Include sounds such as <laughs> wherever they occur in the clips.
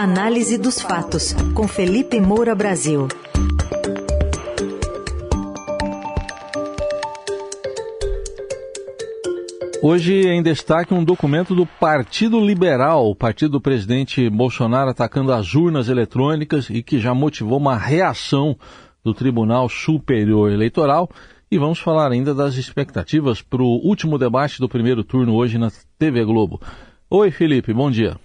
Análise dos fatos, com Felipe Moura Brasil. Hoje em destaque um documento do Partido Liberal, o partido do presidente Bolsonaro atacando as urnas eletrônicas e que já motivou uma reação do Tribunal Superior Eleitoral. E vamos falar ainda das expectativas para o último debate do primeiro turno hoje na TV Globo. Oi, Felipe, bom dia.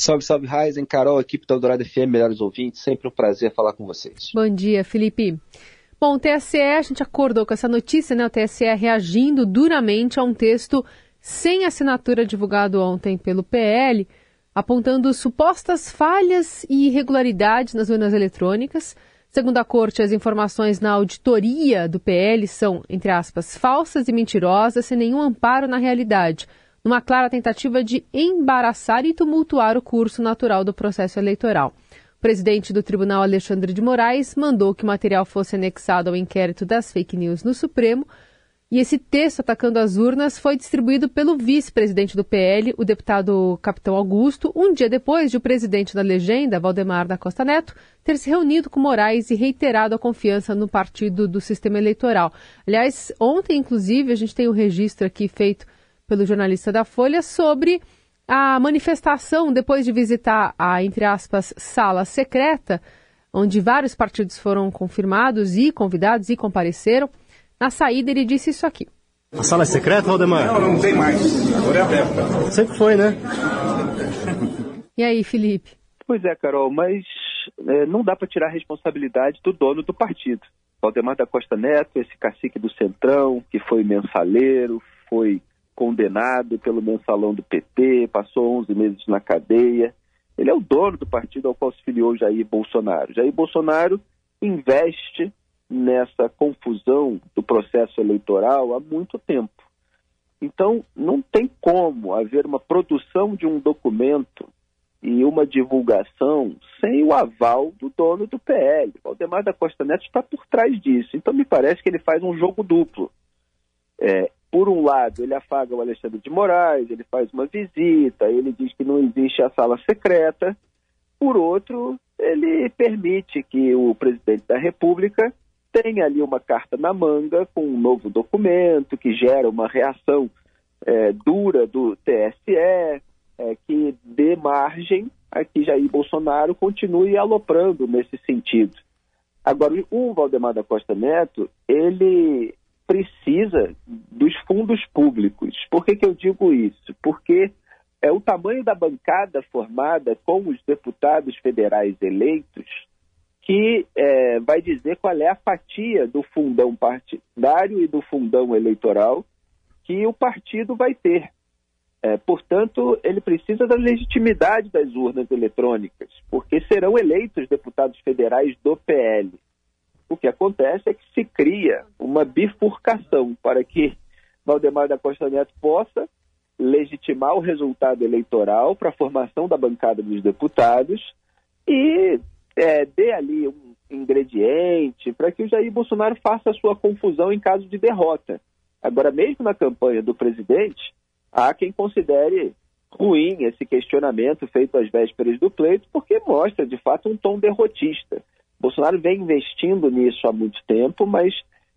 Salve, salve, Raizen, Carol, equipe da Eldorado FM, melhores ouvintes, sempre um prazer falar com vocês. Bom dia, Felipe. Bom, o TSE, a gente acordou com essa notícia, né? O TSE reagindo duramente a um texto sem assinatura divulgado ontem pelo PL, apontando supostas falhas e irregularidades nas urnas eletrônicas. Segundo a corte, as informações na auditoria do PL são, entre aspas, falsas e mentirosas, sem nenhum amparo na realidade numa clara tentativa de embaraçar e tumultuar o curso natural do processo eleitoral. O presidente do Tribunal, Alexandre de Moraes, mandou que o material fosse anexado ao inquérito das fake news no Supremo. E esse texto atacando as urnas foi distribuído pelo vice-presidente do PL, o deputado Capitão Augusto, um dia depois de o presidente da legenda, Valdemar da Costa Neto, ter se reunido com Moraes e reiterado a confiança no partido do sistema eleitoral. Aliás, ontem, inclusive, a gente tem um registro aqui feito pelo jornalista da Folha sobre a manifestação depois de visitar a, entre aspas, sala secreta, onde vários partidos foram confirmados e convidados e compareceram. Na saída, ele disse isso aqui. A sala é secreta, Valdemar? Não, não tem mais. Agora é aberta. Sempre foi, né? E aí, Felipe? Pois é, Carol, mas é, não dá para tirar a responsabilidade do dono do partido. Valdemar da Costa Neto, esse cacique do Centrão, que foi mensaleiro, foi condenado pelo mensalão do PT, passou 11 meses na cadeia. Ele é o dono do partido ao qual se filiou Jair Bolsonaro. Jair Bolsonaro investe nessa confusão do processo eleitoral há muito tempo. Então, não tem como haver uma produção de um documento e uma divulgação sem o aval do dono do PL. Valdemar da Costa Neto está por trás disso. Então, me parece que ele faz um jogo duplo. É, por um lado, ele afaga o Alexandre de Moraes, ele faz uma visita, ele diz que não existe a sala secreta. Por outro, ele permite que o presidente da República tenha ali uma carta na manga com um novo documento que gera uma reação é, dura do TSE, é, que dê margem a que Jair Bolsonaro continue aloprando nesse sentido. Agora, o Valdemar da Costa Neto, ele precisa dos fundos públicos. Por que, que eu digo isso? Porque é o tamanho da bancada formada com os deputados federais eleitos que é, vai dizer qual é a fatia do fundão partidário e do fundão eleitoral que o partido vai ter. É, portanto, ele precisa da legitimidade das urnas eletrônicas, porque serão eleitos deputados federais do PL o que acontece é que se cria uma bifurcação para que Valdemar da Costa Neto possa legitimar o resultado eleitoral para a formação da bancada dos deputados e é, dê ali um ingrediente para que o Jair Bolsonaro faça a sua confusão em caso de derrota. Agora, mesmo na campanha do presidente, há quem considere ruim esse questionamento feito às vésperas do pleito, porque mostra, de fato, um tom derrotista. Bolsonaro vem investindo nisso há muito tempo, mas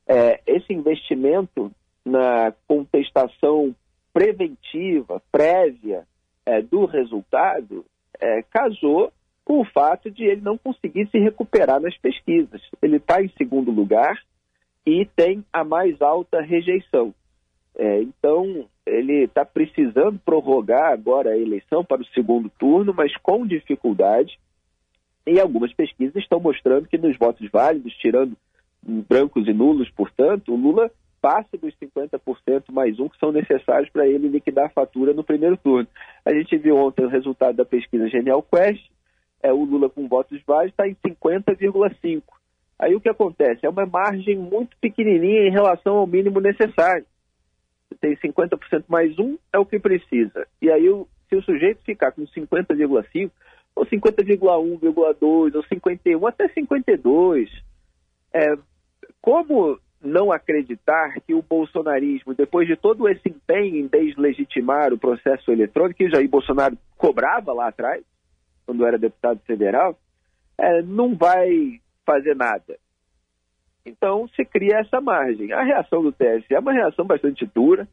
é, esse investimento na contestação preventiva, prévia é, do resultado, é, casou com o fato de ele não conseguir se recuperar nas pesquisas. Ele está em segundo lugar e tem a mais alta rejeição. É, então, ele está precisando prorrogar agora a eleição para o segundo turno, mas com dificuldade. E algumas pesquisas estão mostrando que nos votos válidos, tirando brancos e nulos, portanto, o Lula passa dos 50% mais um que são necessários para ele liquidar a fatura no primeiro turno. A gente viu ontem o resultado da pesquisa Genial Quest, é, o Lula com votos válidos está em 50,5%. Aí o que acontece? É uma margem muito pequenininha em relação ao mínimo necessário. Tem 50% mais um, é o que precisa. E aí, se o sujeito ficar com 50,5%, ou 50,1,2, ou 51, até 52. É, como não acreditar que o bolsonarismo, depois de todo esse empenho em deslegitimar o processo eletrônico, que Jair Bolsonaro cobrava lá atrás, quando era deputado federal, é, não vai fazer nada. Então se cria essa margem. A reação do TSE é uma reação bastante dura.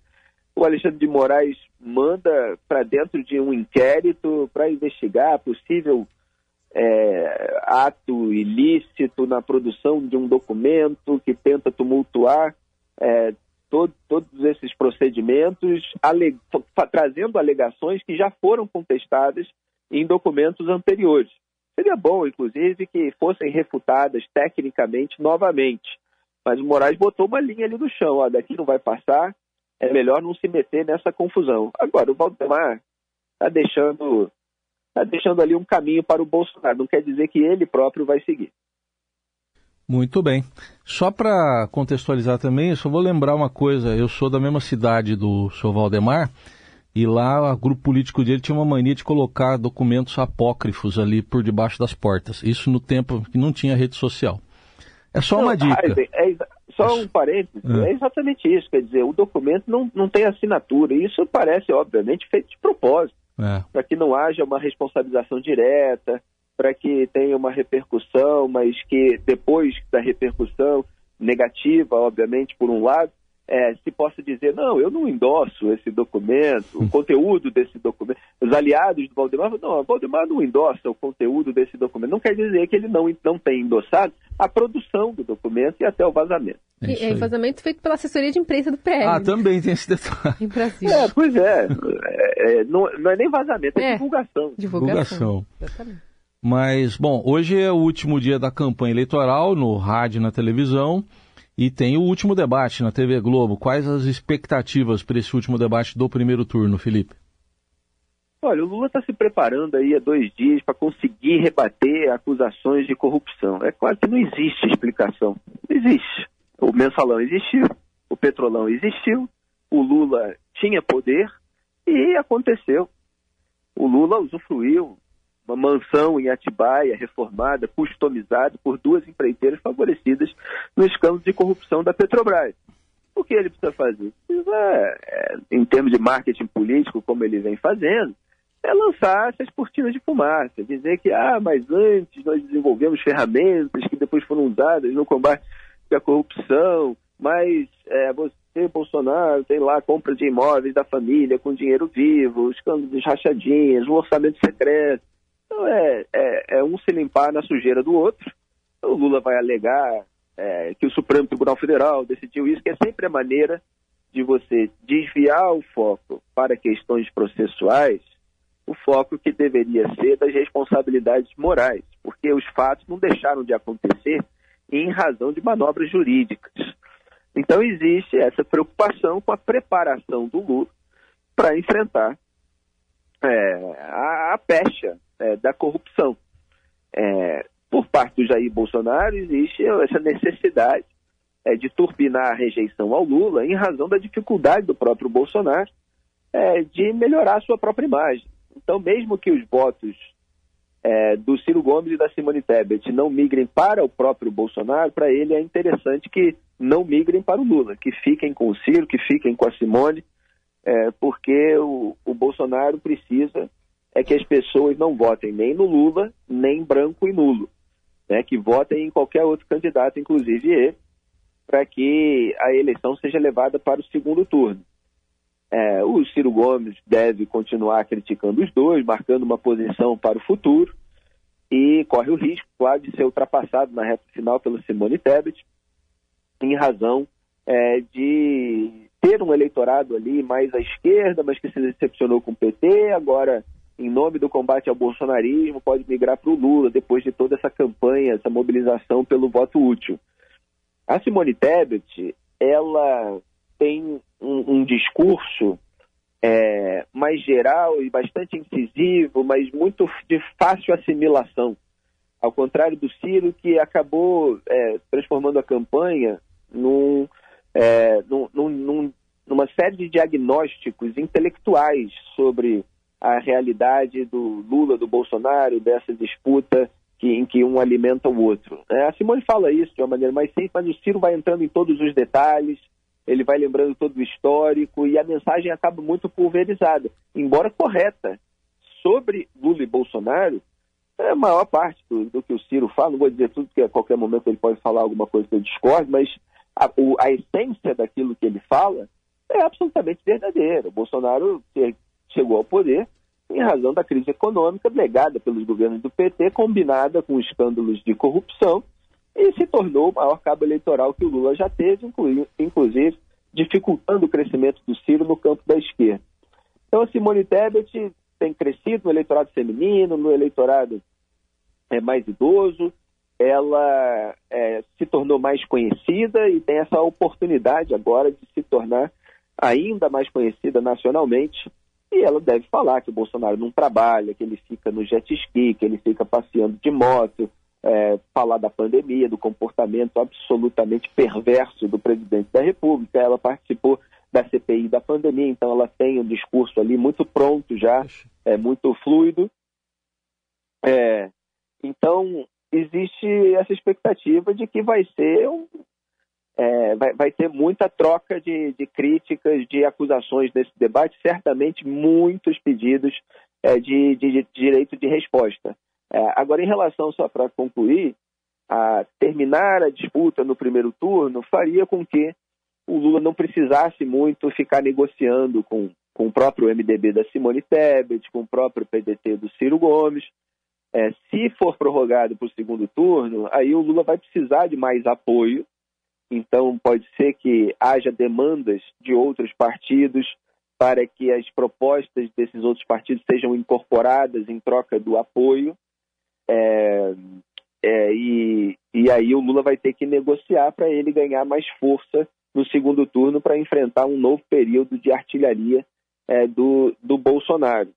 O Alexandre de Moraes manda para dentro de um inquérito para investigar possível é, ato ilícito na produção de um documento que tenta tumultuar é, todo, todos esses procedimentos, ale, trazendo alegações que já foram contestadas em documentos anteriores. Seria bom, inclusive, que fossem refutadas tecnicamente novamente. Mas o Moraes botou uma linha ali no chão, ó, daqui não vai passar, é melhor não se meter nessa confusão. Agora, o Valdemar está deixando, tá deixando ali um caminho para o Bolsonaro, não quer dizer que ele próprio vai seguir. Muito bem. Só para contextualizar também, eu só vou lembrar uma coisa. Eu sou da mesma cidade do senhor Valdemar e lá o grupo político dele tinha uma mania de colocar documentos apócrifos ali por debaixo das portas. Isso no tempo que não tinha rede social. É só não, uma dica. É, é, só um parênteses. É. é. exatamente isso. Quer dizer, o documento não, não tem assinatura. Isso parece, obviamente, feito de propósito. É. Para que não haja uma responsabilização direta, para que tenha uma repercussão, mas que depois da repercussão negativa, obviamente, por um lado, é, se possa dizer, não, eu não endosso esse documento, o conteúdo desse documento. Os aliados do Valdemar, não, o Valdemar não endossa o conteúdo desse documento. Não quer dizer que ele não, não tem endossado a produção do documento e até o vazamento. É e, é vazamento feito pela assessoria de imprensa do PL. Ah, também tem esse detalhe. Em Brasil. É, pois é. é, é não, não, é nem vazamento, é, é divulgação. Divulgação. divulgação. Exatamente. Mas, bom, hoje é o último dia da campanha eleitoral, no rádio e na televisão, e tem o último debate na TV Globo. Quais as expectativas para esse último debate do primeiro turno, Felipe? Olha, o Lula está se preparando aí há dois dias para conseguir rebater acusações de corrupção. É claro que não existe explicação. Não existe. O mensalão existiu, o petrolão existiu, o Lula tinha poder e aconteceu. O Lula usufruiu uma mansão em Atibaia, reformada, customizada por duas empreiteiras favorecidas no escândalo de corrupção da Petrobras. O que ele precisa fazer? Precisa, é, em termos de marketing político, como ele vem fazendo, é lançar essas cortinas de fumaça, dizer que, ah, mas antes nós desenvolvemos ferramentas que depois foram usadas no combate à corrupção, mas é, você, Bolsonaro, tem lá compra de imóveis da família com dinheiro vivo, escândalo de rachadinhas, um orçamento secreto. Então é, é, é, um se limpar na sujeira do outro. O Lula vai alegar é, que o Supremo Tribunal Federal decidiu isso, que é sempre a maneira de você desviar o foco para questões processuais, o foco que deveria ser das responsabilidades morais, porque os fatos não deixaram de acontecer em razão de manobras jurídicas. Então existe essa preocupação com a preparação do Lula para enfrentar é, a, a pecha é, da corrupção. É, por parte do Jair Bolsonaro, existe essa necessidade é, de turbinar a rejeição ao Lula em razão da dificuldade do próprio Bolsonaro é, de melhorar a sua própria imagem. Então, mesmo que os votos é, do Ciro Gomes e da Simone Tebet não migrem para o próprio Bolsonaro, para ele é interessante que não migrem para o Lula, que fiquem com o Ciro, que fiquem com a Simone, é, porque o, o Bolsonaro precisa é que as pessoas não votem nem no Lula, nem branco e nulo. Né, que votem em qualquer outro candidato, inclusive ele, para que a eleição seja levada para o segundo turno. É, o Ciro Gomes deve continuar criticando os dois, marcando uma posição para o futuro, e corre o risco, claro, de ser ultrapassado na reta final pelo Simone Tebet, em razão é, de ter um eleitorado ali mais à esquerda, mas que se decepcionou com o PT, agora em nome do combate ao bolsonarismo, pode migrar para o Lula depois de toda essa campanha, essa mobilização pelo voto útil. A Simone Tebet, ela tem um, um discurso é, mais geral e bastante incisivo, mas muito de fácil assimilação. Ao contrário do Ciro, que acabou é, transformando a campanha num, é, num, num, numa série de diagnósticos intelectuais sobre a realidade do Lula, do Bolsonaro, dessa disputa que, em que um alimenta o outro. É, a Simone fala isso de uma maneira mais simples, mas o Ciro vai entrando em todos os detalhes, ele vai lembrando todo o histórico e a mensagem acaba muito pulverizada, embora correta. Sobre Lula e Bolsonaro, é a maior parte do, do, que o Ciro fala, não vou dizer tudo, porque a qualquer momento ele pode falar alguma coisa que eu discorde, mas a, o, a essência daquilo que ele fala é absolutamente verdadeira. O Bolsonaro chegou ao poder em razão da crise econômica legada pelos governos do PT, combinada com escândalos de corrupção, e se tornou o maior cabo eleitoral que o Lula já teve, inclusive dificultando o crescimento do Ciro no campo da esquerda. Então, a Simone Tebet tem crescido no eleitorado feminino, no eleitorado é, mais idoso, ela é, se tornou mais conhecida e tem essa oportunidade agora de se tornar ainda mais conhecida nacionalmente. E ela deve falar que o Bolsonaro não trabalha, que ele fica no jet ski, que ele fica passeando de moto, é, falar da pandemia, do comportamento absolutamente perverso do presidente da República. Ela participou da CPI da pandemia, então ela tem um discurso ali muito pronto já, é muito fluido. É, então existe essa expectativa de que vai ser um, é, vai, vai, ter muita troca de, de, críticas, de acusações nesse debate, certamente muitos pedidos é, de, de, de, direito de resposta. É, agora, em relação, só para concluir, a terminar a disputa no primeiro turno faria com que o Lula não precisasse muito ficar negociando com, com o próprio MDB da Simone Tebet, com o próprio PDT do Ciro Gomes. É, se for prorrogado para o segundo turno, aí o Lula vai precisar de mais apoio. Então, pode ser que haja demandas de outros partidos para que as propostas desses outros partidos sejam incorporadas em troca do apoio. É, é, e, e aí o Lula vai ter que negociar para ele ganhar mais força no segundo turno para enfrentar um novo período de artilharia é, do, do Bolsonaro.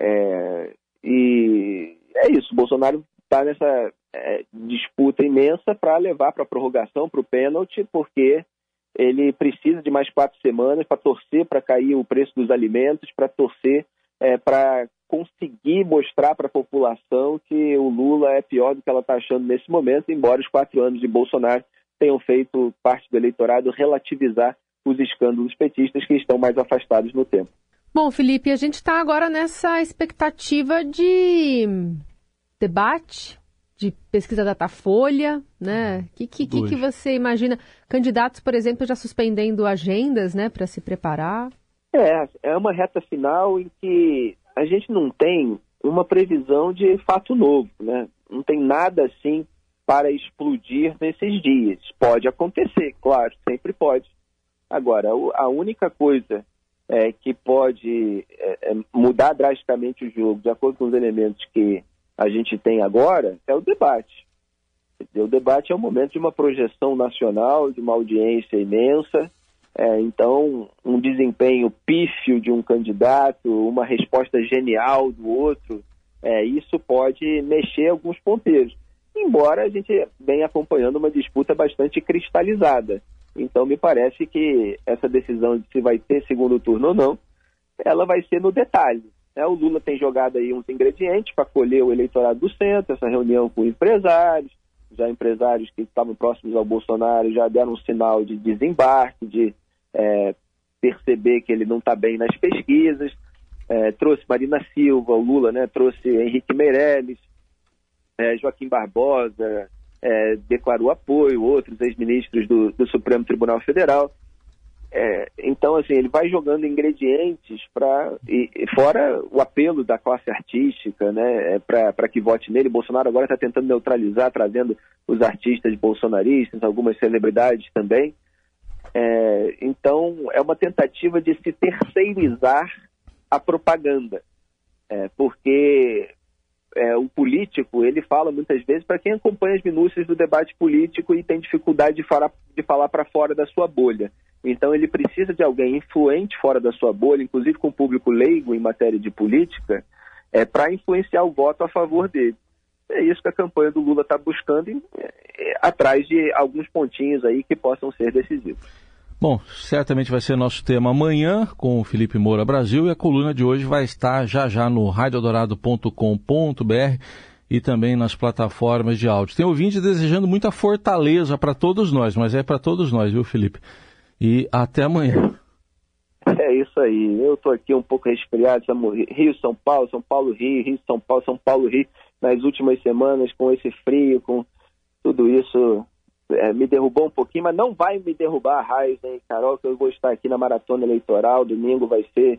É, e é isso, Bolsonaro está nessa é, disputa imensa para levar para a prorrogação, para o pênalti, porque ele precisa de mais quatro semanas para torcer para cair o preço dos alimentos, para torcer é, para conseguir mostrar para a população que o Lula é pior do que ela está achando nesse momento, embora os quatro anos de Bolsonaro tenham feito parte do eleitorado relativizar os escândalos petistas que estão mais afastados no tempo. Bom, Felipe, a gente está agora nessa expectativa de debate, de pesquisa Datafolha, né? O que, que, que, que você imagina? Candidatos, por exemplo, já suspendendo agendas, né, para se preparar? É, é uma reta final em que a gente não tem uma previsão de fato novo, né? Não tem nada assim para explodir nesses dias. Pode acontecer, claro, sempre pode. Agora, a única coisa é, que pode é, é, mudar drasticamente o jogo, de acordo com os elementos que a gente tem agora, é o debate. O debate é o momento de uma projeção nacional, de uma audiência imensa, é, então, um desempenho pífio de um candidato, uma resposta genial do outro, é, isso pode mexer alguns ponteiros. Embora a gente venha acompanhando uma disputa bastante cristalizada. Então, me parece que essa decisão de se vai ter segundo turno ou não, ela vai ser no detalhe. Né? O Lula tem jogado aí uns ingredientes para colher o eleitorado do centro, essa reunião com empresários, já empresários que estavam próximos ao Bolsonaro já deram um sinal de desembarque, de é, perceber que ele não está bem nas pesquisas. É, trouxe Marina Silva, o Lula né, trouxe Henrique Meirelles, é, Joaquim Barbosa é, declarou apoio, outros ex-ministros do, do, Supremo Tribunal Federal. É, então, assim, ele vai jogando ingredientes para. Fora o apelo da classe artística, né, é, para que vote nele. Bolsonaro agora está tentando neutralizar, trazendo os artistas bolsonaristas, algumas celebridades também. É, então, é uma tentativa de se terceirizar a propaganda, é, porque é, o político ele fala muitas vezes para quem acompanha as minúcias do debate político e tem dificuldade de falar, de falar para fora da sua bolha. Então, ele precisa de alguém influente fora da sua bolha, inclusive com o público leigo em matéria de política, é, para influenciar o voto a favor dele. É isso que a campanha do Lula está buscando, é, é, atrás de alguns pontinhos aí que possam ser decisivos. Bom, certamente vai ser nosso tema amanhã com o Felipe Moura Brasil e a coluna de hoje vai estar já já no radiodorado.com.br e também nas plataformas de áudio. Tem ouvinte desejando muita fortaleza para todos nós, mas é para todos nós, viu, Felipe? E até amanhã. É isso aí. Eu estou aqui um pouco resfriado. Rio, São Paulo, São Paulo, Rio, Rio, São Paulo, São Paulo, Rio. nas últimas semanas com esse frio, com tudo isso, é, me derrubou um pouquinho, mas não vai me derrubar a raiz, hein, Carol, que eu vou estar aqui na maratona eleitoral, domingo vai ser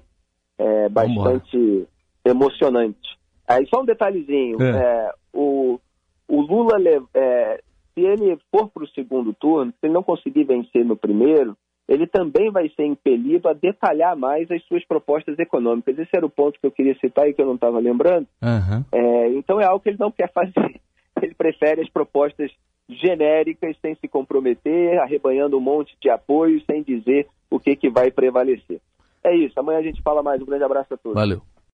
é, bastante emocionante. Aí só um detalhezinho, é. É, o, o Lula, é, se ele for para o segundo turno, se ele não conseguir vencer no primeiro, ele também vai ser impelido a detalhar mais as suas propostas econômicas. Esse era o ponto que eu queria citar e que eu não estava lembrando. Uhum. É, então é algo que ele não quer fazer. <laughs> Ele prefere as propostas genéricas, sem se comprometer, arrebanhando um monte de apoio, sem dizer o que, que vai prevalecer. É isso. Amanhã a gente fala mais. Um grande abraço a todos. Valeu.